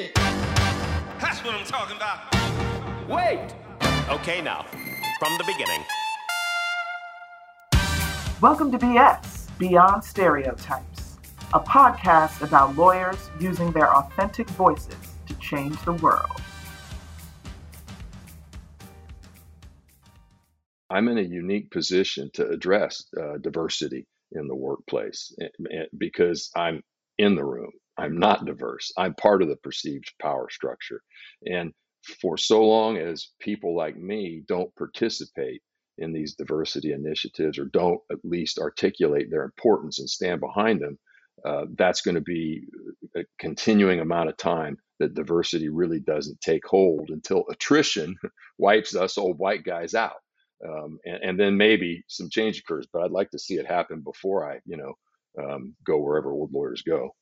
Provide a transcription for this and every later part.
me. That's what I'm talking about. Wait. Okay, now, from the beginning. Welcome to BS, Beyond Stereotypes, a podcast about lawyers using their authentic voices to change the world. I'm in a unique position to address uh, diversity in the workplace eh, eh, because I'm in the room. I'm not diverse. I'm part of the perceived power structure. And for so long as people like me don't participate in these diversity initiatives or don't at least articulate their importance and stand behind them, uh, that's going to be a continuing amount of time that diversity really doesn't take hold until attrition wipes us old white guys out. Um, and, and, then maybe some change occurs, but I'd like to see it happen before I, you know, um, go wherever old lawyers go.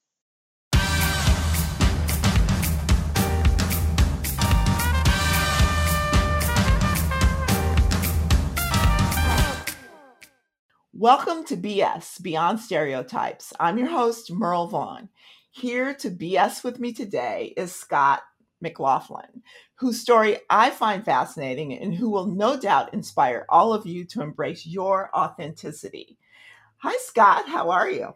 Welcome to BS Beyond Stereotypes. I'm your host, Merle Vaughn. Here to BS with me today is Scott McLaughlin, whose story I find fascinating and who will no doubt inspire all of you to embrace your authenticity. Hi, Scott. How are you?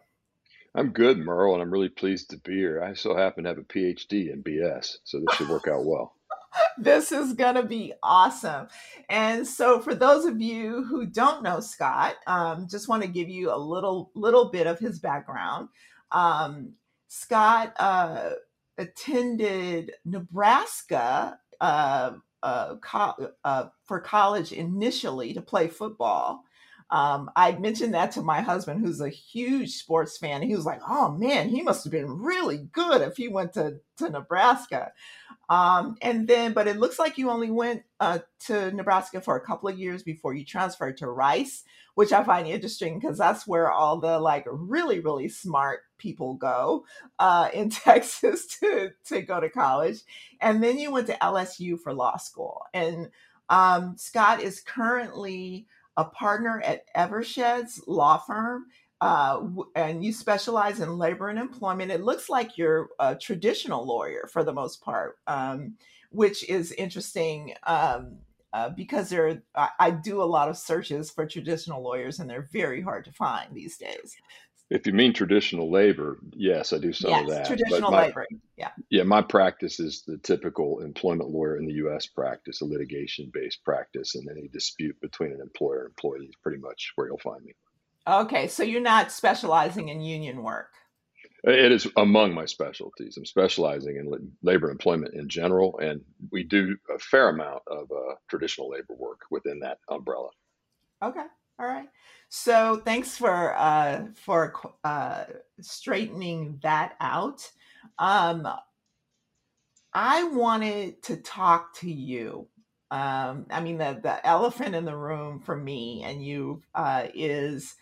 I'm good, Merle, and I'm really pleased to be here. I so happen to have a PhD in BS, so this should work out well. this is going to be awesome. And so, for those of you who don't know Scott, um, just want to give you a little little bit of his background. Um, Scott uh, attended Nebraska uh, uh, co- uh, for college initially to play football. Um, I mentioned that to my husband, who's a huge sports fan. He was like, "Oh man, he must have been really good if he went to to Nebraska." Um, and then, but it looks like you only went uh, to Nebraska for a couple of years before you transferred to Rice, which I find interesting because that's where all the like really, really smart people go uh, in Texas to, to go to college. And then you went to LSU for law school. And um, Scott is currently a partner at Eversheds Law Firm uh, and you specialize in labor and employment. It looks like you're a traditional lawyer for the most part, um, which is interesting um, uh, because there. I, I, do a lot of searches for traditional lawyers, and they're very hard to find these days. If you mean traditional labor, yes, I do some yes, of that. Traditional my, labor, yeah. Yeah, my practice is the typical employment lawyer in the U.S. practice, a litigation-based practice, and any dispute between an employer and employee is pretty much where you'll find me. Okay, so you're not specializing in union work. It is among my specialties. I'm specializing in labor employment in general, and we do a fair amount of uh, traditional labor work within that umbrella. Okay, all right. So thanks for uh, for uh, straightening that out. Um, I wanted to talk to you. Um, I mean, the the elephant in the room for me and you uh, is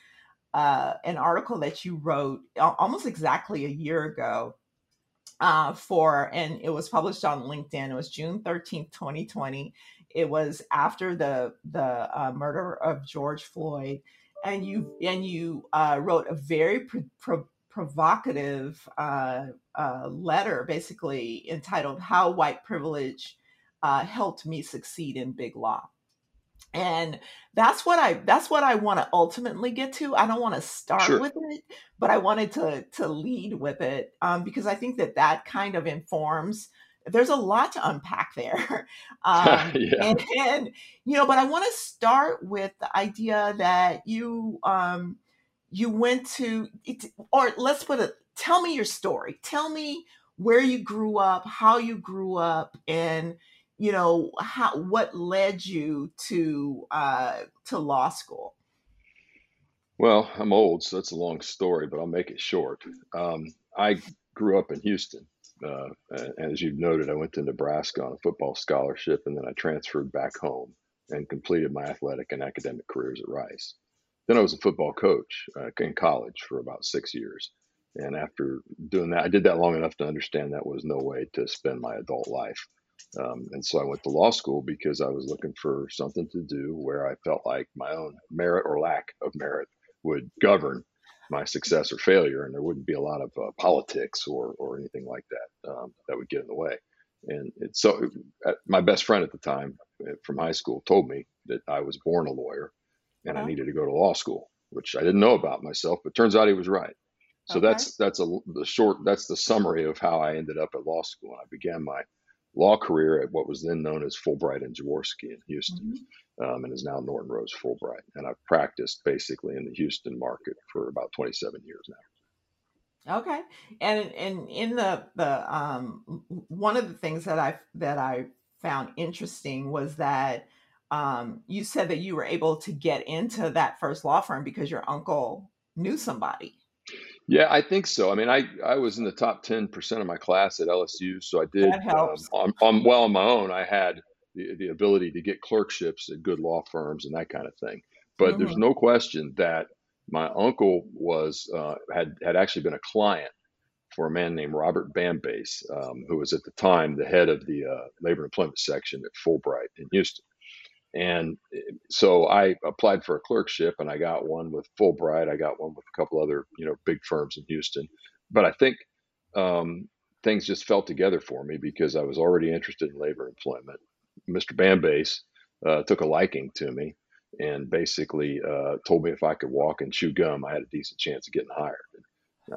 uh, an article that you wrote almost exactly a year ago uh, for, and it was published on LinkedIn. It was June 13th, 2020. It was after the the uh, murder of George Floyd, and you and you uh, wrote a very pro- pro- provocative uh, letter, basically entitled "How White Privilege Helped Me Succeed in Big Law." And that's what i that's what i want to ultimately get to i don't want to start sure. with it but i wanted to to lead with it um, because i think that that kind of informs there's a lot to unpack there um, yeah. and, and, you know but i want to start with the idea that you um, you went to or let's put it tell me your story tell me where you grew up how you grew up and you know how what led you to uh, to law school? Well i'm old so that's a long story but i'll make it short. Um, i grew up in houston uh, and as you've noted i went to nebraska on a football scholarship and then i transferred back home and completed my athletic and academic careers at rice. Then i was a football coach uh, in college for about six years and after doing that i did that long enough to understand that was no way to spend my adult life um, and so I went to law school because I was looking for something to do where I felt like my own merit or lack of merit would govern my success or failure, and there wouldn't be a lot of uh, politics or or anything like that um, that would get in the way. And it, so, uh, my best friend at the time uh, from high school told me that I was born a lawyer, and I Uh-huh. needed to go to law school, which I didn't know about myself. But turns out he was right. So Okay. that's that's a the short that's the summary of how I ended up at law school. And I began my law career at what was then known as Fulbright and Jaworski in Houston, Mhm. um, and is now Norton Rose Fulbright. And I've practiced basically in the Houston market for about 27 years now. Okay. And and in the the um one of the things that I that I found interesting was that um you said that you were able to get into that first law firm because your uncle knew somebody. Yeah, I think so. I mean, I, I was in the top 10% of my class at LSU, so I did That um, helps. on, on well on my own. I had the, the ability to get clerkships at good law firms and that kind of thing. But there's Mhm. no question that my uncle was uh, had had actually been a client for a man named Robert Bambase, um, who was at the time the head of the uh, labor and employment section at Fulbright in Houston. And eh, so I applied for a clerkship and I got one with Fulbright. I got one with a couple other, you know, big firms in Houston. But I think um, things just fell together for me because I was already interested in labor employment. Mr. Bambase uh, took a liking to me and basically uh, told me if I could walk and chew gum, I had a decent chance of getting hired.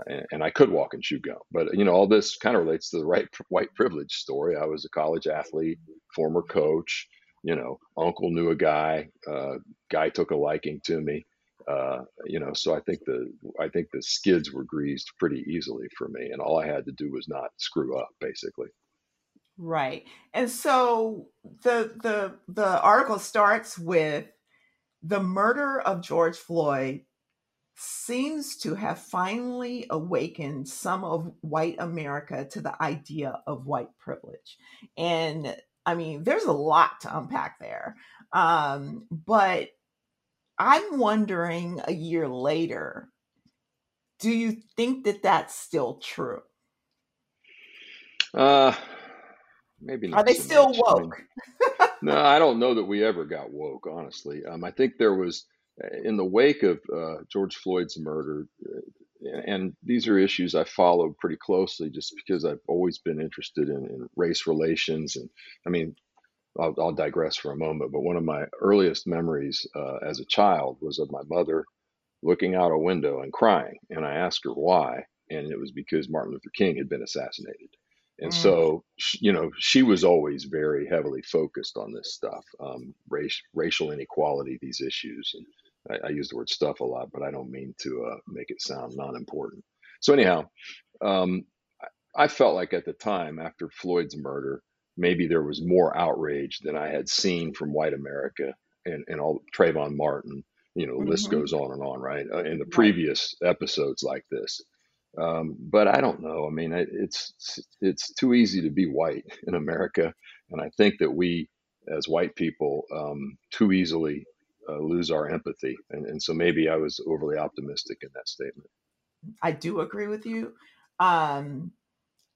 And, and I could walk and chew gum. But, you know, all this kind of relates to the right white privilege story. I was a college athlete, former coach you know, uncle knew a guy, uh, guy took a liking to me, uh, you know, so I think the, I think the skids were greased pretty easily for me. And all I had to do was not screw up basically. Right. And so the the the article starts with the murder of George Floyd seems to have finally awakened some of white America to the idea of white privilege. And I mean, there's a lot to unpack there. Um, but I'm wondering a year later, do you think that that's still true? Uh, maybe Are they so still much. I mean, woke? no, I don't know that we ever got woke, honestly. Um, I think there was, uh, in the wake of uh, George Floyd's murder, uh, and these are issues I follow pretty closely just because I've always been interested in, in race relations. And I mean, I'll, I'll digress for a moment, but one of my earliest memories uh, as a child was of my mother looking out a window and crying. And I asked her why. And it was because Martin Luther King had been assassinated. And Mm, so, you know, she was always very heavily focused on this stuff, um, race, racial inequality, these issues. And I, I use the word stuff a lot, but I don't mean to uh, make it sound non-important. So anyhow, um, I felt like at the time after Floyd's murder, maybe there was more outrage than I had seen from white America and, and all Trayvon Martin. You know, the list mhm, goes on and on, right? Uh, in the previous episodes like this. Um, but I don't know. I mean, it, it's it's too easy to be white in America, and I think that we, as white people, um, too easily uh, lose our empathy, and, and so maybe I was overly optimistic in that statement. I do agree with you. Um,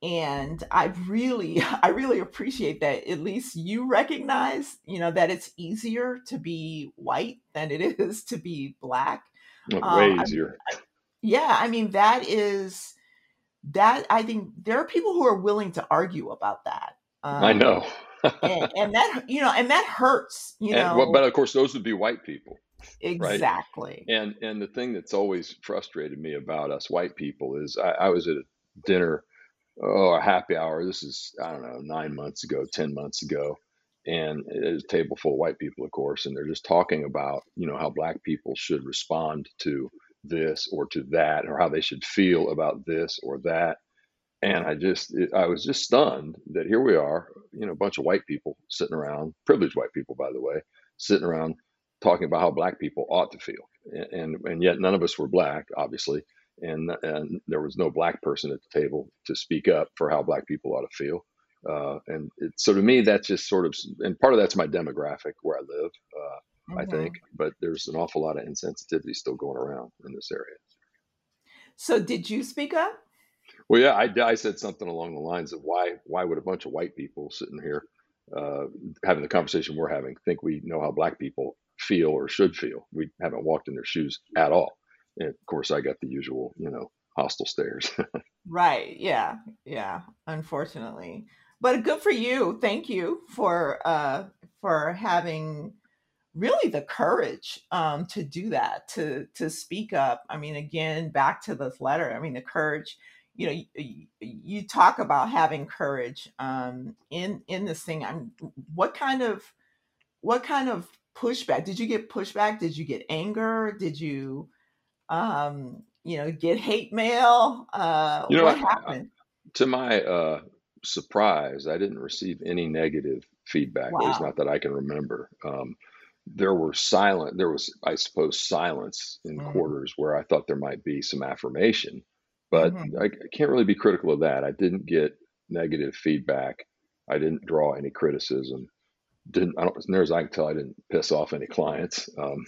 and I really, I really appreciate that at least you recognize, you know, that it's easier to be white than it is to be black. Um, Way I, easier. yeah, I mean, that is that I think there are people who are willing to argue about that. I Um, know. And, and that, you know, and that hurts, you and well, know, but of course, those would be white people, right? exactly. And and the thing that's always frustrated me about us white people is I, I was at a dinner, oh, a happy hour. This is I don't know, nine months ago, ten months ago, and it's a table full of white people, of course, and they're just talking about you know how black people should respond to this or to that, or how they should feel about this or that. And I just, I was just stunned that here we are, you know, a bunch of white people sitting around, privileged white people, by the way, sitting around talking about how black people ought to feel, A- and and yet none of us were black, obviously, and and there was no black person at the table to speak up for how black people ought to feel. Uh, and it, so to me, that's just sort of, and part of that's my demographic where I live, uh, I hmm think, but there's an awful lot of insensitivity still going around in this area. So did you speak up? Well, yeah, I, I said something along the lines of why why would a bunch of white people sitting here uh, having the conversation we're having think we know how black people feel or should feel? We haven't walked in their shoes at all. And of course, I got the usual, you know, hostile stares. right. Yeah. Yeah. Unfortunately, but good for you. Thank you for uh, for having really the courage um, to do that, to to speak up. I mean, again, back to this letter. I mean, the courage. You know, you, you talk about having courage um, in in this thing. I'm. What kind of what kind of pushback did you get? Pushback? Did you get anger? Did you, um, you know, get hate mail? Uh, you know, what I, happened? to my uh, surprise, I didn't receive any negative feedback. At least not that I can remember. Um, there were silent. There was, I suppose, silence in Mm, quarters where I thought there might be some affirmation, but mhm. I, I can't really be critical of that. I didn't get negative feedback. I didn't draw any criticism. Didn't I don't as near as I can tell, I didn't piss off any clients. Um,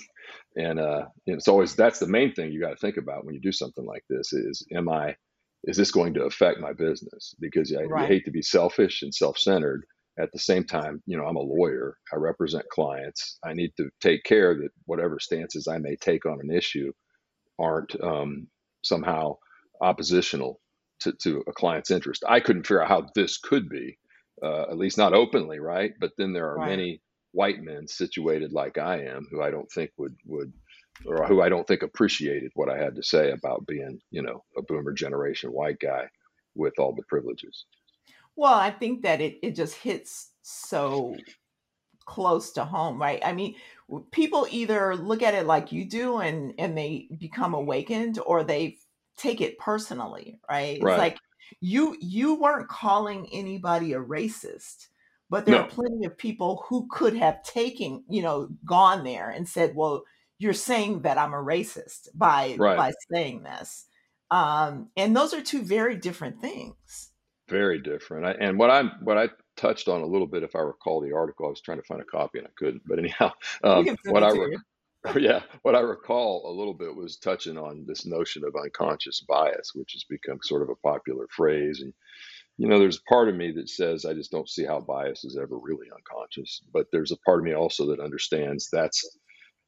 and uh, and it's always that's the main thing you got to think about when you do something like this is am I is this going to affect my business? Because I, Right. hate to be selfish and self-centered. At the same time, you know, I'm a lawyer. I represent clients. I need to take care that whatever stances I may take on an issue aren't um, somehow oppositional to, to a client's interest. I couldn't figure out how this could be, uh, at least not openly, right? But then there are Right. many white men situated like I am who I don't think would would or who I don't think appreciated what I had to say about being, you know, a boomer generation white guy with all the privileges. Well, I think that it it just hits so close to home, right? I mean, people either look at it like you do and and they become awakened or they take it personally, right? It's like you you weren't calling anybody a racist, but there are plenty of people who could have taken, you know, gone there and said, "Well, you're saying that I'm a racist by Right. by saying this." Um, and those are two very different things. Very different. I, and what I'm what I touched on a little bit, if I recall the article, I was trying to find a copy and I couldn't. But anyhow, um, what I you. yeah, what I recall a little bit was touching on this notion of unconscious bias, which has become sort of a popular phrase. And you know, there's part of me that says I just don't see how bias is ever really unconscious. But there's a part of me also that understands that's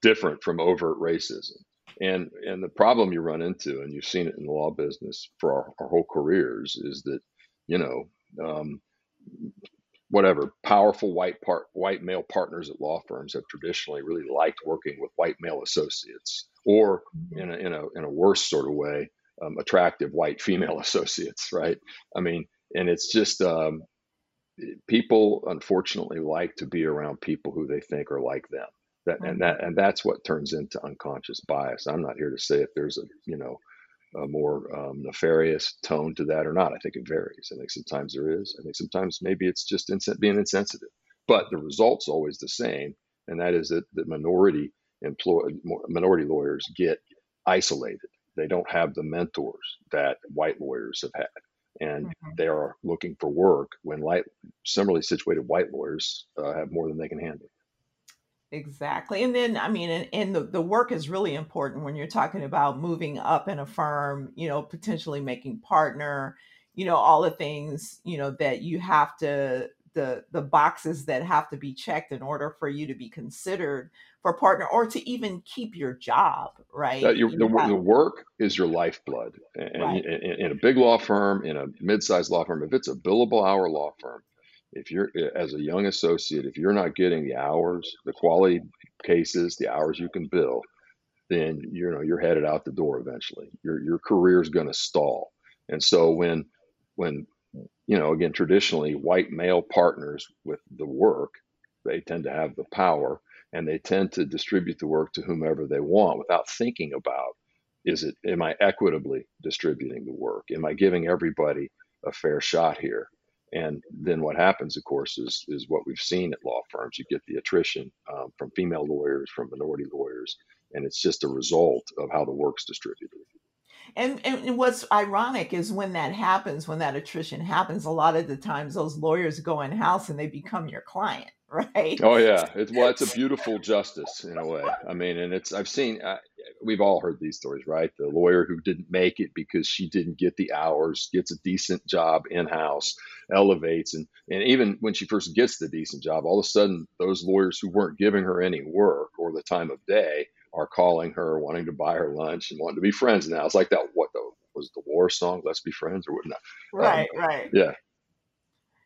different from overt racism. And and the problem you run into, and you've seen it in the law business for our, our whole careers, is that you know. Um, whatever powerful white part white male partners at law firms have traditionally really liked working with white male associates or Mhm. in a in a in a worse sort of way um, attractive white female associates right i mean and it's just um, people unfortunately like to be around people who they think are like them that and Mhm. that and that's what turns into unconscious bias i'm not here to say if there's a you know a more um, nefarious tone to that or not. I think it varies. I think sometimes there is. I think sometimes maybe it's just insen- being insensitive. But the result's always the same, and that is that the minority employ minority lawyers get isolated. They don't have the mentors that white lawyers have had, and Mhm. they are looking for work when light, similarly situated white lawyers uh, have more than they can handle. Exactly. And then, I mean, and, and the, the work is really important when you're talking about moving up in a firm, you know, potentially making partner, you know, all the things, you know, that you have to, the, the boxes that have to be checked in order for you to be considered for partner or to even keep your job, uh, right? That your, the, You wo- have, the work is your lifeblood. And right. in, in a big law firm, in a mid-sized law firm, if it's a billable hour law firm, if you're eh, as a young associate, if you're not getting the hours, the quality cases, the hours you can bill, then you know you're headed out the door eventually. Your your career is going to stall. And so when when you know again traditionally white male partners with the work, they tend to have the power and they tend to distribute the work to whomever they want without thinking about is it am I equitably distributing the work? Am I giving everybody a fair shot here? And then what happens, of course, is is what we've seen at law firms. You get the attrition um, from female lawyers, from minority lawyers, and it's just a result of how the work's distributed. And, and what's ironic is when that happens, when that attrition happens, a lot of the times those lawyers go in house and they become your client, right? Oh yeah, it's well, it's a beautiful justice in a way. I mean, and it's I've seen uh, we've all heard these stories, right? The lawyer who didn't make it because she didn't get the hours, gets a decent job in house, elevates, and and even when she first gets the decent job, all of a sudden those lawyers who weren't giving her any work or the time of day are calling her, wanting to buy her lunch, and wanting to be friends now. It's like that. What the was the war song? Let's be friends, or whatnot. Um, Right, right. yeah,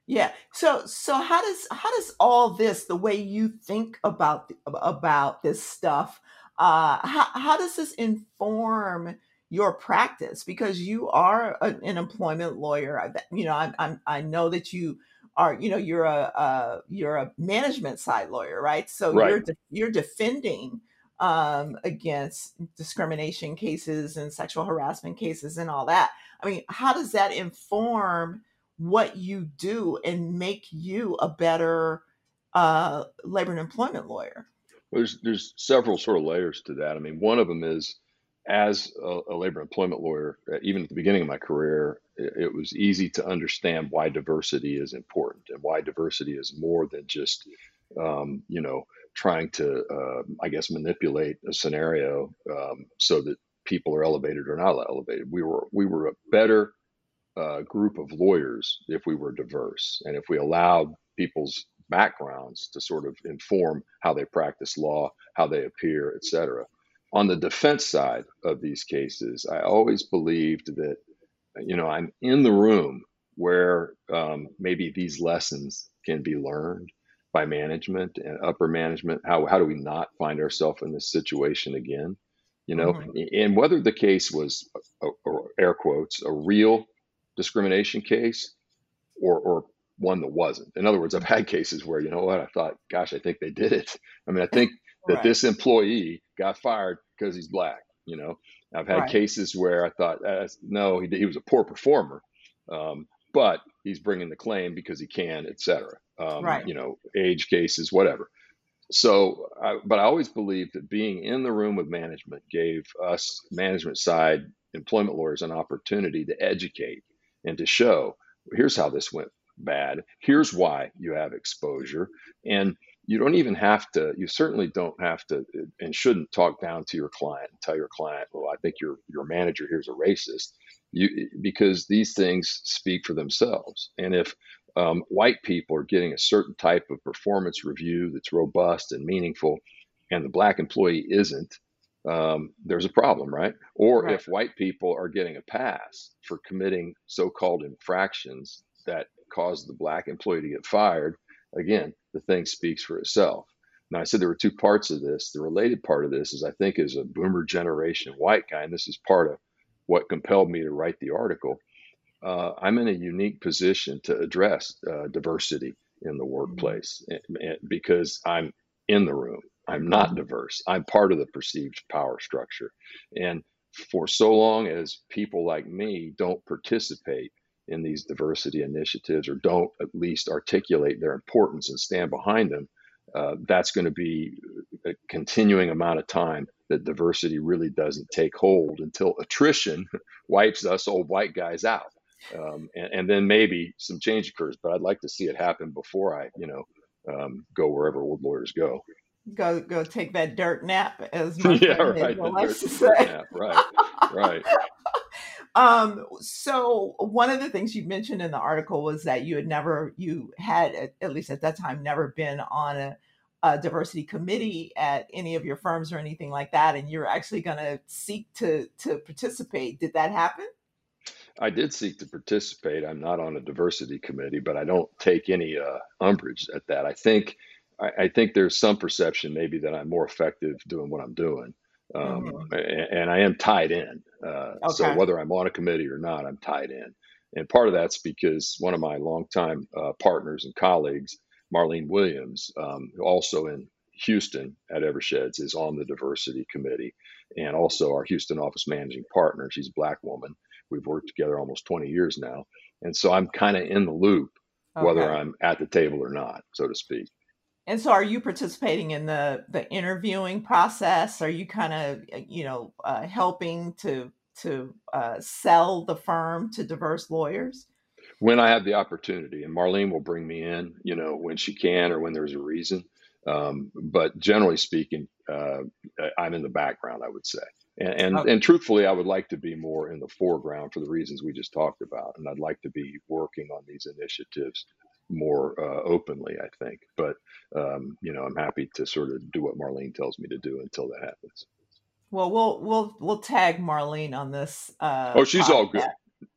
Yeah. So so how does how does all this the way you think about about this stuff uh how how does this inform your practice because you are a- an employment lawyer I, you know I'm, I'm I know that you are you know you're a uh you're a management side lawyer right so right. you're de- you're defending um against discrimination cases and sexual harassment cases and all that I mean how does that inform what you do and make you a better uh, labor and employment lawyer. There's there's several sort of layers to that. I mean, one of them is as a, a labor employment lawyer, uh, even at the beginning of my career, it, it was easy to understand why diversity is important and why diversity is more than just um, you know trying to uh, I guess manipulate a scenario um, so that people are elevated or not elevated. We were we were a better uh, group of lawyers if we were diverse and if we allowed people's backgrounds to sort of inform how they practice law, how they appear, et cetera. On the defense side of these cases, I always believed that, you know, I'm in the room where um, maybe these lessons can be learned by management and upper management. How, how do we not find ourselves in this situation again? You know, hmm and whether the case was, uh, or air quotes, a real discrimination case or or one that wasn't. In other words, I've had cases where you know what I thought, gosh, I think they did it. I mean, I think that Right, this employee got fired because he's black. You know, I've had right, cases where I thought, uh, no, he, he was a poor performer, um, but he's bringing the claim because he can, et cetera. Um, right. you know, age cases, whatever. So, I, but I always believed that being in the room with management gave us management side employment lawyers an opportunity to educate and to show here's how this went bad. Here's why you have exposure. And you don't even have to, you certainly don't have to and shouldn't talk down to your client and tell your client, well, I think your your manager here's a racist. You because these things speak for themselves. And if um, white people are getting a certain type of performance review that's robust and meaningful, and the black employee isn't, um, there's a problem, right? Or Right. if white people are getting a pass for committing so called infractions that caused the black employee to get fired, again, the thing speaks for itself. Now, I said there were two parts of this. The related part of this is I think, as a boomer generation white guy, and this is part of what compelled me to write the article, uh, I'm in a unique position to address uh, diversity in the workplace eh, eh, because I'm in the room. I'm not mhm, diverse. I'm part of the perceived power structure. And for so long as people like me don't participate in these diversity initiatives or don't at least articulate their importance and stand behind them, uh, that's going to be a continuing amount of time that diversity really doesn't take hold until attrition wipes us old white guys out. Um, and, and then maybe some change occurs, but I'd like to see it happen before I, you know, um, go wherever old lawyers go. Go go take that dirt nap, as my yeah, friend right. Likes to say. nap. Right, right. Um, so one of the things you mentioned in the article was that you had never, you had at, least at that time, never been on a, a diversity committee at any of your firms or anything like that, and you're actually going to seek to to participate. Did that happen? I did seek to participate. I'm not on a diversity committee, but I don't take any uh, umbrage at that. I think I, I think there's some perception maybe that I'm more effective doing what I'm doing, um, hmm a- and I am tied in. Uh, so whether I'm on a committee or not, I'm tied in. And part of that's because one of my longtime uh, partners and colleagues, Marlene Williams, um, who also in Houston at Eversheds, is on the diversity committee, and also our Houston office managing partner. She's a black woman. We've worked together almost 20 years now, and so I'm kind of in the loop, whether I'm at the table or not, so to speak. And so, are you participating in the the interviewing process? Are you kind of, you know, uh, helping to to uh, sell the firm to diverse lawyers? when I have the opportunity, and Marlene will bring me in, you know, when she can or when there's a reason. Um, but generally speaking, uh, I'm in the background, I would say. And, and Okay. and truthfully, I would like to be more in the foreground for the reasons we just talked about, and I'd like to be working on these initiatives more uh, openly. I think, but um, you know, I'm happy to sort of do what Marlene tells me to do until that happens. Well, we'll we'll we'll tag Marlene on this uh Oh, she's all good. podcast.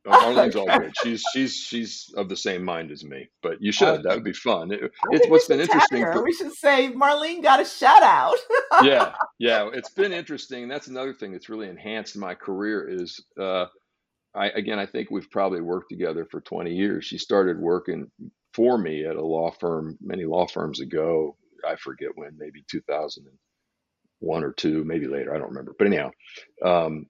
Uh, Marlene's all good. She's she's she's of the same mind as me. But you should. That would be fun. It, it's what's been interesting for We should say Marlene got a shout out. yeah yeah it's been interesting. That's another thing that's really enhanced my career is uh, I again I think we've probably worked together for 20 years. She started working for me at a law firm many law firms ago. I forget when, maybe 2001 or two, maybe later. I don't remember. But anyhow, um,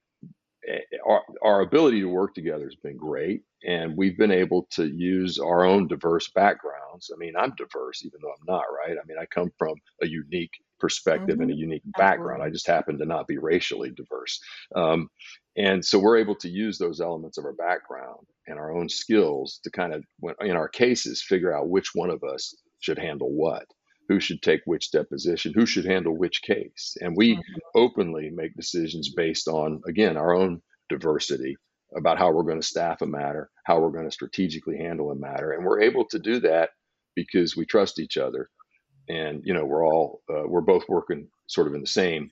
our, our ability to work together has been great and we've been able to use our own diverse backgrounds i mean i'm diverse even though i'm not right i mean i come from a unique perspective and hmm a unique background. I just happen to not be racially diverse. Um, and so we're able to use those elements of our background and our own skills to kind of in our cases figure out which one of us should handle what who should take which deposition who should handle which case. And we hmm openly make decisions based on again our own diversity about how we're going to staff a matter how we're going to strategically handle a matter. And we're able to do that because we trust each other and you know we're all uh, we're both working sort of in the same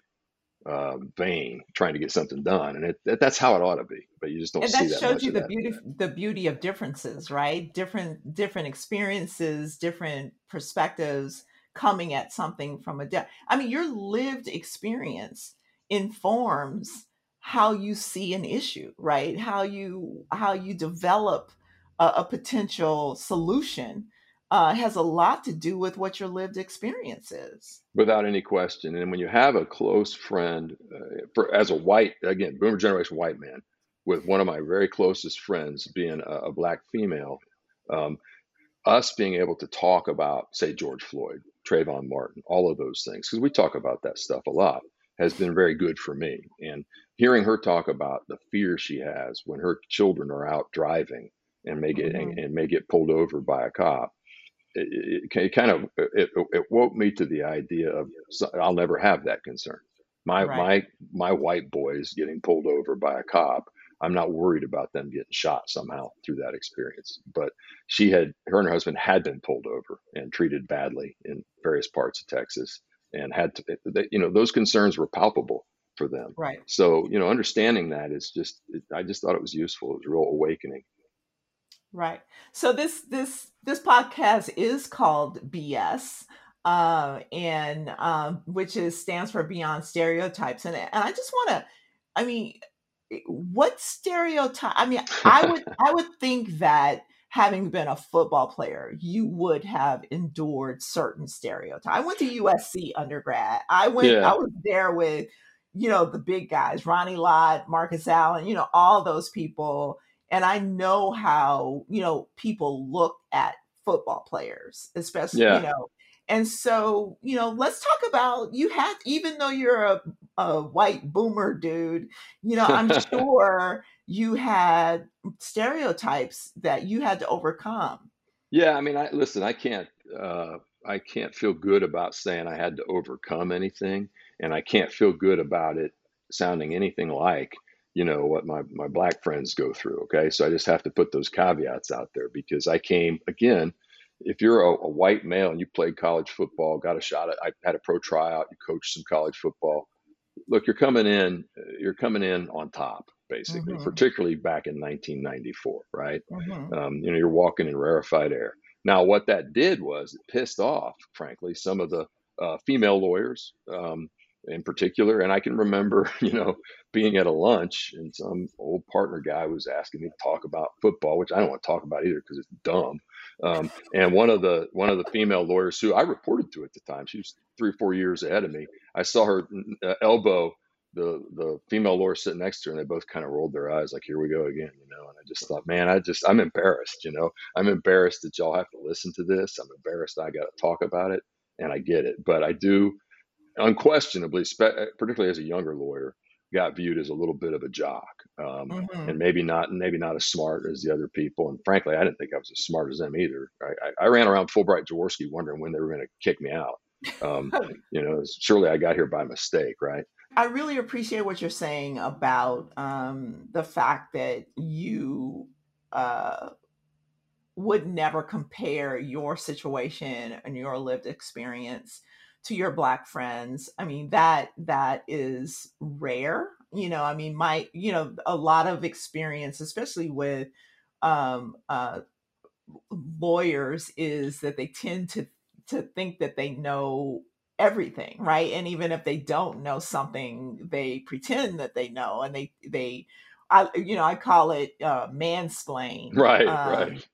uh, vein trying to get something done and it, that, that's how it ought to be but you just don't And see that that shows you the beauty the beauty of differences, right? Different different experiences, different perspectives coming at something from a di- I mean, your lived experience informs how you see an issue, right? How you how you develop a, a potential solution uh, has a lot to do with what your lived experience is. without any question and when you have a close friend uh, for as a white again boomer generation white man with one of my very closest friends being a, a black female um, us being able to talk about, say, George Floyd, Trayvon Martin, all of those things, because we talk about that stuff a lot, has been very good for me. And hearing her talk about the fear she has when her children are out driving and may get and, hmm and may get pulled over by a cop, it, it, it kind of it, it woke me to the idea of I'll never have that concern. My Right. my my white boys getting pulled over by a cop. I'm not worried about them getting shot somehow through that experience. But she had her and her husband had been pulled over and treated badly in various parts of Texas and had to they, you know those concerns were palpable for them. Right. So you know understanding that is just it, I just thought it was useful. It was a real awakening. Right. So this this this podcast is called BS, uh, and um, which is stands for Beyond Stereotypes. And and I just want to, I mean, eh, what stereotype? I mean, I would I would think that having been a football player, you would have endured certain stereotypes. I went to USC undergrad. I went. I was there with, you know, the big guys, Ronnie Lott, Marcus Allen, you know, all those people and I know how you know people look at football players, especially you know. And so, you know, let's talk about you had even though you're a, a white boomer dude, you know, I'm sure you had stereotypes that you had to overcome. yeah. I mean, I listen. I can't. Uh, I can't feel good about saying I had to overcome anything, and I can't feel good about it sounding anything like you know what my my black friends go through. Okay, so I just have to put those caveats out there because I came again. If you're a, a white male and you played college football, got a shot at, I had a pro tryout, you coached some college football look, you're coming in, you're coming in on top, basically, hmm particularly back in 1994, right? hmm Um, you know, you're walking in rarefied air. Now, what that did was it pissed off, frankly, some of the uh, female lawyers um, in particular. And I can remember, you know, being at a lunch and some old partner guy was asking me to talk about football, which I don't want to talk about either because it's dumb. Um, and one of the one of the female lawyers who I reported to at the time, she was three or four years ahead of me. I saw her uh, elbow the the female lawyer sitting next to her, and they both kind of rolled their eyes like, "Here we go again," you know. And I just thought, man, I just I'm embarrassed, you know. I'm embarrassed that y'all have to listen to this. I'm embarrassed I got to talk about it, and I get it, but I do unquestionably, spe- particularly as a younger lawyer, got viewed as a little bit of a jock, um, hmm and maybe not maybe not as smart as the other people. And frankly, I didn't think I was as smart as them either. I, I, I ran around Fulbright Jaworski wondering when they were going to kick me out. Um, you know, surely I got here by mistake, right? I really appreciate what you're saying about um, the fact that you uh, would never compare your situation and your lived experience to your black friends i mean that that is rare you know i mean my you know a lot of experience especially with um uh lawyers is that they tend to to think that they know everything right? And even if they don't know something they pretend that they know and they they i you know i call it uh mansplain right um, right.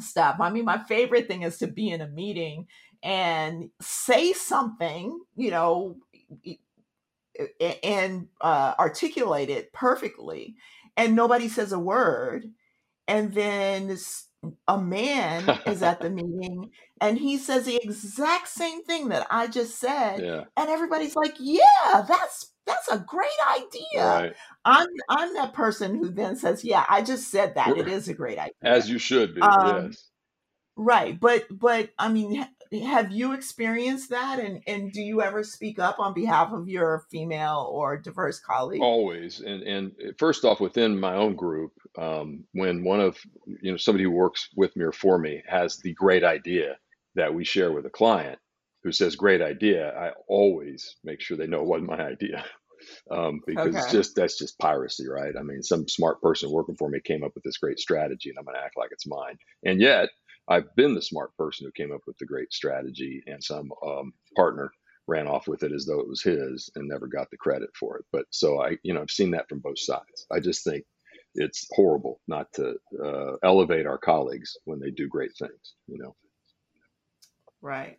stuff. I mean my favorite thing is to be in a meeting and say something you know and uh, articulate it perfectly and nobody says a word and then a man is at the meeting and he says the exact same thing that I just said yeah. and everybody's like yeah that's that's a great idea. Right. I'm I'm that person who then says yeah I just said that. It is a great idea. As you should be um yes. right but but I mean have you experienced that? And and do you ever speak up on behalf of your female or diverse colleagues always and and uh, first off within my own group um, when one of you know somebody who works with me or for me has the great idea that we share with a client who says great idea i always make sure they know it wasn't my idea. Um, because it's just that's just piracy right? I mean some smart person working for me came up with this great strategy and i'm going to act like it's mine. And yet i've been the smart person who came up with the great strategy and some um, partner ran off with it as though it was his and never got the credit for it. But so i you know i've seen that from both sides. I just think it's horrible not to uh, elevate our colleagues when they do great things you know? Right.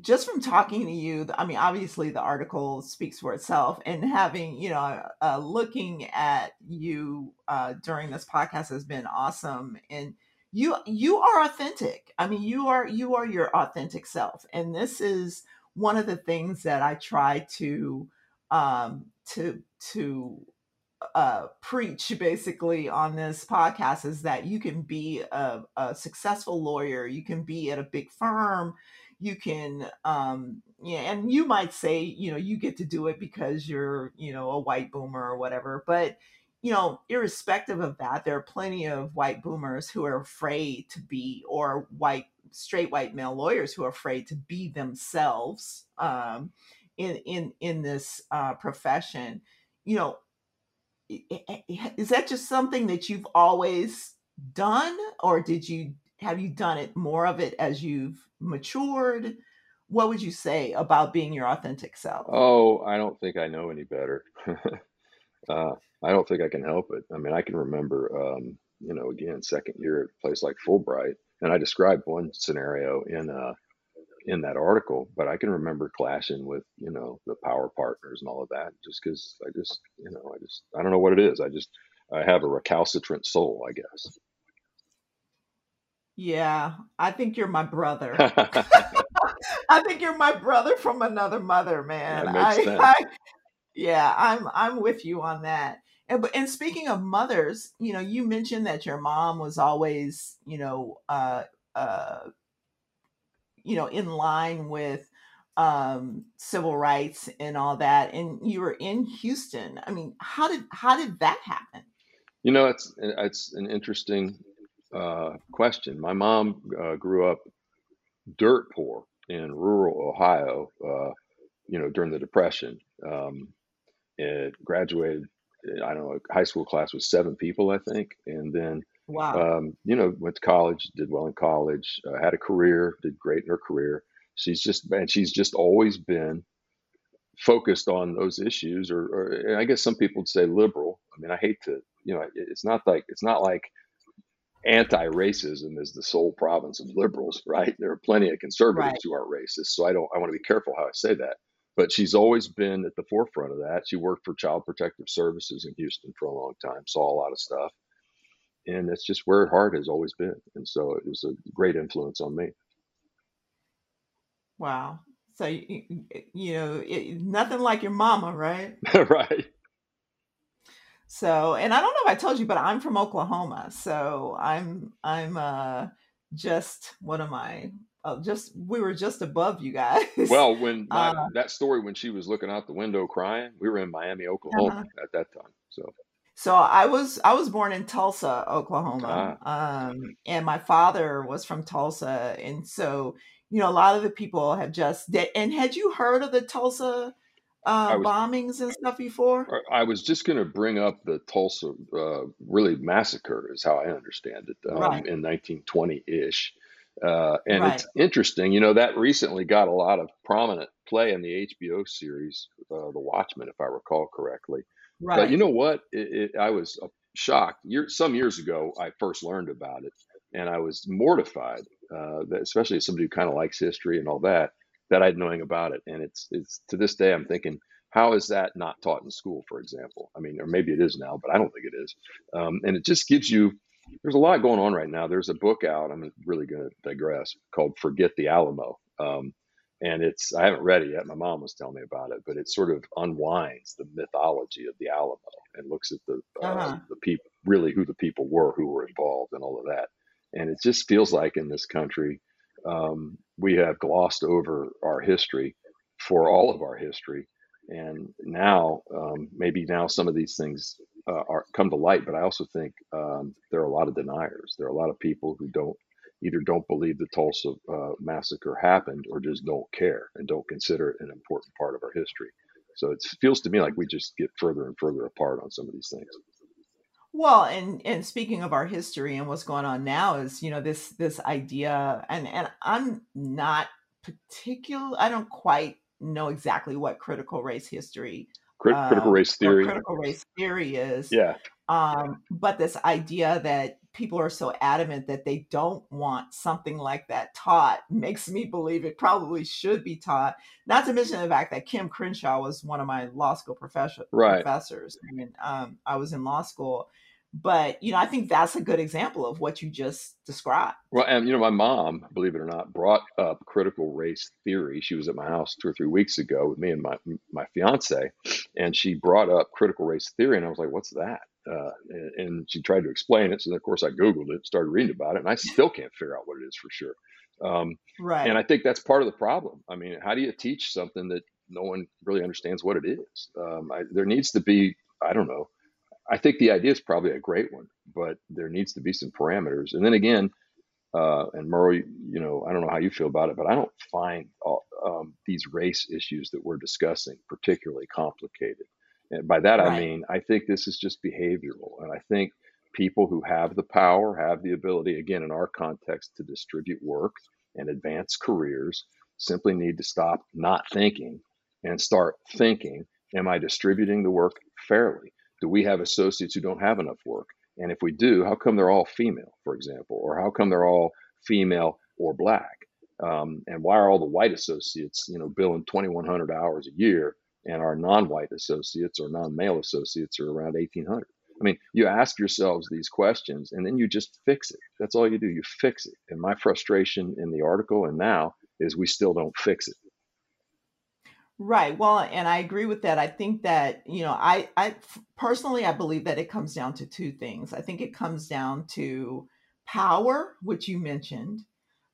Just from talking to you i mean obviously the article speaks for itself and having you know uh, looking at you uh, during this podcast has been awesome and you you are authentic i mean you are you are your authentic self and this is one of the things that i try to um to to uh, preach basically on this podcast is that you can be a, a successful lawyer, you can be at a big firm, you can, um, yeah, and you might say, you know, you get to do it because you're, you know, a white boomer or whatever. But, you know, irrespective of that, there are plenty of white boomers who are afraid to be, or white, straight white male lawyers who are afraid to be themselves um, in in in this uh, profession. You know, is that just something that you've always done or did you have you done it more of it as you've matured? What would you say about being your authentic self? Oh i don't think i know any better. Uh, i don't think i can help it i mean i can remember um, you know again second year at a place like fulbright and i described one scenario in uh, in that article, but I can remember clashing with, you know, the power partners and all of that just because I just, you know, I just, I don't know what it is. I just, I have a recalcitrant soul, I guess. yeah i think you're my brother i think you're my brother from another mother man I. I yeah i'm i'm with you on that and, and speaking of mothers you know you mentioned that your mom was always you know uh uh you know in line with um civil rights and all that and you were in houston i mean how did how did that happen You know, it's, it's an interesting uh, question. My mom uh, grew up dirt poor in rural Ohio, uh, you know, during the Depression. Um, and graduated, I don't know, high school class was seven people, I think. And then wow um, you know, went to college, did well in college, uh, had a career, did great in her career. She's just, and she's just always been focused on those issues, or, or I guess some people would say liberal. I mean, I hate to, you know, it's not like it's not like anti-racism is the sole province of liberals, right? There are plenty of right conservatives who are racist, so I don't, I want to be careful how I say that. But she's always been at the forefront of that. She worked for Child Protective Services in Houston for a long time, saw a lot of stuff and that's just where her heart has always been. And so it was a great influence on me. wow so you, you know it, nothing like your mama right right. So, and I don't know if I told you, but I'm from Oklahoma. So I'm I'm uh just what am I? Uh, just we were just above you guys. Well, when my Uh, that story when she was looking out the window crying, we were in Miami, Oklahoma uh-huh. at that time. So So I was I was born in Tulsa, Oklahoma, Ah, um, and my father was from Tulsa, and so you know a lot of the people have just. And had you heard of the Tulsa uh, was bombings and stuff before? I was just going to bring up the Tulsa uh, really massacre, is how I understand it, um, Right, in 1920 ish. Uh, and right, it's interesting, you know, that recently got a lot of prominent play in the HBO series, uh, The Watchmen, if I recall correctly. But you know what? It, it, I was uh, shocked. Year, some years ago, I first learned about it, and I was mortified, uh, that, especially as somebody who kind of likes history and all that, that I'd knowing about it. And it's it's to this day, I'm thinking, how is that not taught in school, for example? I mean, or maybe it is now, but I don't think it is. Um, and it just gives you. There's a lot going on right now. There's a book out. I'm really going to digress called "Forget the Alamo." Um, and it's I haven't read it yet. My mom was telling me about it, but it sort of unwinds the mythology of the Alamo and looks at the uh, uh-huh, the people really who the people were who were involved and all of that. And it just feels like in this country um, we have glossed over our history for all of our history, and now um, maybe now some of these things uh, are come to light. But I also think um, there are a lot of deniers. There are a lot of people who don't either don't believe the Tulsa uh, massacre happened or just don't care and don't consider it an important part of our history. So it feels to me like we just get further and further apart on some of these things. Well, and and speaking of our history and what's going on now is, you know, this this idea and and I'm not particular I don't quite know exactly what critical race history Crit- critical uh, race theory, critical race theory is. yeah, Um, but this idea that people are so adamant that they don't want something like that taught makes me believe it probably should be taught. Not to mention the fact that Kim Crenshaw was one of my law school professor, right. professors. I mean, um, I was in law school, but you know, I think that's a good example of what you just described. Well, and you know, my mom, believe it or not, brought up critical race theory. She was at my house two or three weeks ago with me and my my fiance, and she brought up critical race theory, and I was like, "What's that?" Uh, and, and she tried to explain it. So then, of course, I googled it, started reading about it, and I still can't figure out what it is for sure. Um, and I think that's part of the problem. I mean, how do you teach something that no one really understands what it is? Um, I, there needs to be, I don't know. I think the idea is probably a great one, but there needs to be some parameters. And then again, uh, and Murray, you know, I don't know how you feel about it, but I don't find all, um, these race issues that we're discussing particularly complicated. And by that, I mean, I think this is just behavioral. And I think people who have the power, have the ability, again, in our context, to distribute work and advance careers, simply need to stop not thinking and start thinking Am I distributing the work fairly? Do we have associates who don't have enough work? And if we do, how come they're all female, for example? Or how come they're all female or black? Um, and why are all the white associates, you know, billing 2,100 hours a year, and our non-white associates or non-male associates are around 1,800? I mean, you ask yourselves these questions, and then you just fix it. That's all you do. You fix it. And my frustration in the article and now is we still don't fix it. Right. Well, and I agree with that. I think that, you know, I, I personally, I believe that it comes down to two things. I think it comes down to power, which you mentioned,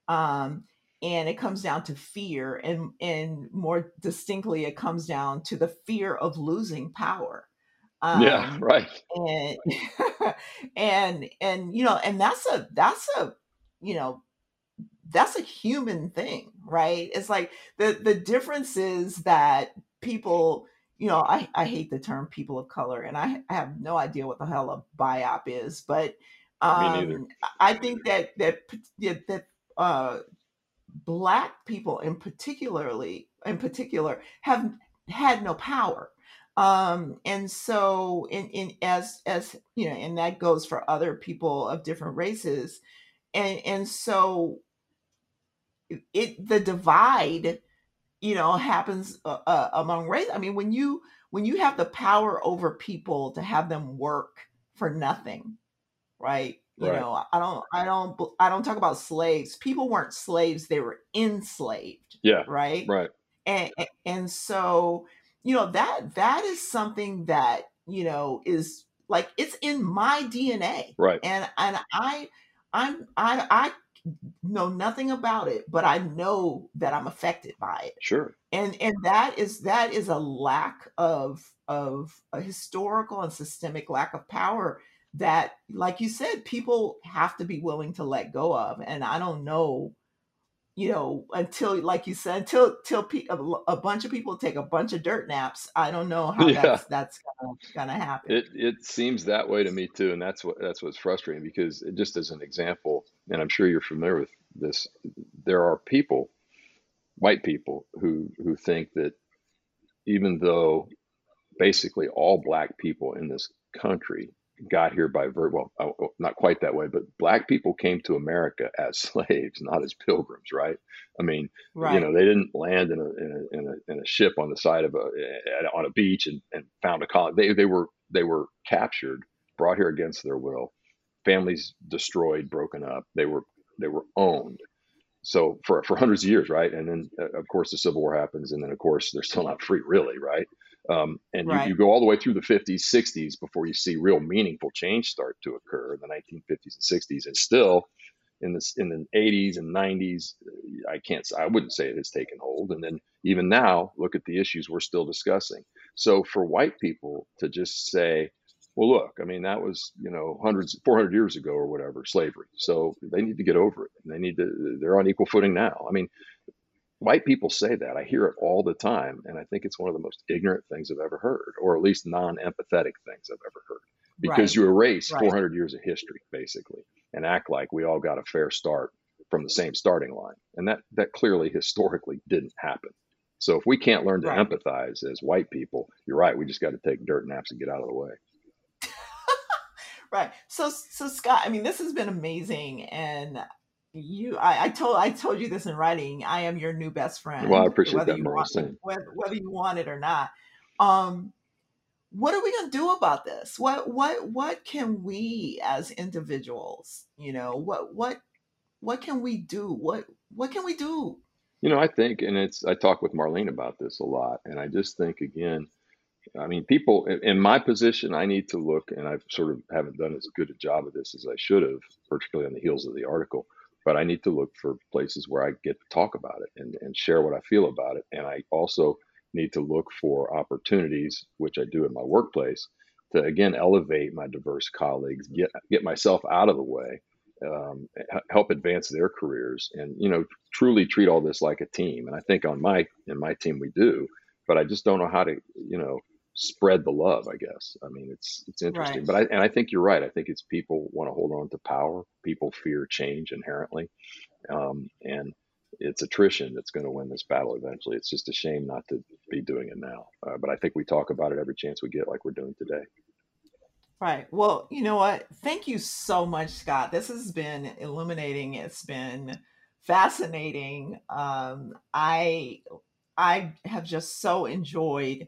um, and it comes down to fear, and and more distinctly, it comes down to the fear of losing power. Um, Yeah, right. and and and you know, and that's a that's a you know that's a human thing, right? It's like the the difference is that people, you know, I I hate the term people of color, and I, I have no idea what the hell a BIPOC is, but um, I think that that that, uh, black people in particularly in particular have had no power um and so in in as as you know and that goes for other people of different races and and so it the divide you know happens uh, uh, among race i mean when you when you have the power over people to have them work for nothing right you Right. know i don't i don't i don't talk about slaves people weren't slaves they were enslaved Yeah, right right. and and and so you know that that is something that you know is like it's in my dna Right. and and i i'm i i know nothing about it but i know that i'm affected by it Sure. and and that is that is a lack of of a historical and systemic lack of power that, like you said, people have to be willing to let go of. And I don't know you know, until like you said, until till pe- a, a, bunch of people take a bunch of dirt naps. I don't know how yeah. that's that's gonna, gonna happen. It it seems that way to me too, and that's what that's what's frustrating because it, just as an example, and I'm sure you're familiar with this, there are people, white people, who who think that even though basically all black people in this country got here by ver- well, uh, uh, not quite that way, but black people came to America as slaves, not as pilgrims, right? I mean, right. you know, they didn't land in a, in a, in a in a ship on the side of a on a beach and, and found a colony. They they were they were captured, brought here against their will, families destroyed, broken up. They were they were owned. So for for hundreds of years, right? And then uh, of course the Civil War happens, and then of course they're still not free, really, right? Um, and right. you, you, go all the way through the 50s, 60s before you see real meaningful change start to occur in the 1950s and 60s. And still in the, in the 80s and 90s, I can't, I wouldn't say it has taken hold. And then even now, look at the issues we're still discussing. So for white people to just say, well, look, I mean, that was, you know, hundreds, 400 years ago or whatever, slavery. So they need to get over it. They need to, they're on equal footing now. I mean, white people say that. I hear it all the time. And I think it's one of the most ignorant things I've ever heard, or at least non empathetic things I've ever heard. Because right. you erase right. 400 years of history, basically, and act like we all got a fair start from the same starting line. And that, that clearly historically didn't happen. So if we can't learn to right. empathize as white people, you're right. We just got to take dirt naps and get out of the way. right. So, so Scott, I mean, this has been amazing, and you I, I, told I told you this in writing. I am your new best friend. Well, I appreciate that, you want, whether, whether you want it or not. Um, what are we going to do about this? What what what can we as individuals, you know, what what what can we do? What what can we do? You know, I think, and it's I talk with Marlene about this a lot, and I just think again. I mean, people in my position, I need to look, and I've sort of haven't done as good a job of this as I should have, particularly on the heels of the article but I need to look for places where I get to talk about it and, and share what I feel about it. And I also need to look for opportunities, which I do in my workplace, to again elevate my diverse colleagues, get get myself out of the way, um, help advance their careers, and you know truly treat all this like a team. And I think on my in my team we do, but I just don't know how to you know spread the love i guess. I mean it's it's interesting right. but i and i think you're right. I think it's people want to hold on to power. People fear change inherently um, and it's attrition that's going to win this battle eventually. It's just a shame not to be doing it now uh, but i think we talk about it every chance we get like we're doing today. Right. Well you know what? Thank you so much scott. This has been illuminating. It's been fascinating. Um, i i have just so enjoyed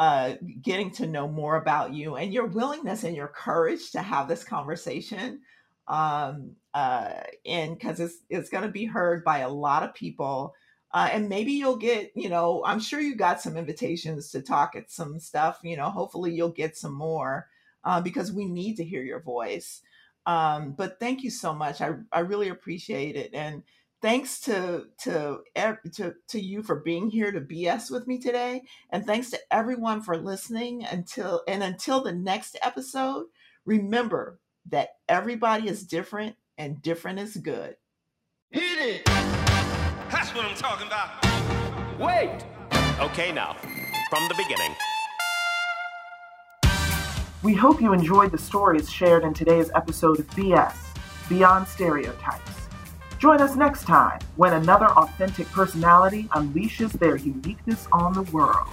uh, getting to know more about you and your willingness and your courage to have this conversation. Um, uh, and because it's, it's going to be heard by a lot of people. Uh, and maybe you'll get, you know, I'm sure you got some invitations to talk at some stuff. You know, hopefully you'll get some more uh, because we need to hear your voice. Um, but thank you so much. I, I really appreciate it. And thanks to to to to you for being here to BS with me today, and thanks to everyone for listening. Until and until the next episode, remember that everybody is different and different is good. Hit it. That's what I'm talking about. Wait. Okay, now from the beginning. We hope you enjoyed the stories shared in today's episode of BS Beyond Stereotypes. Join us next time when another authentic personality unleashes their uniqueness on the world.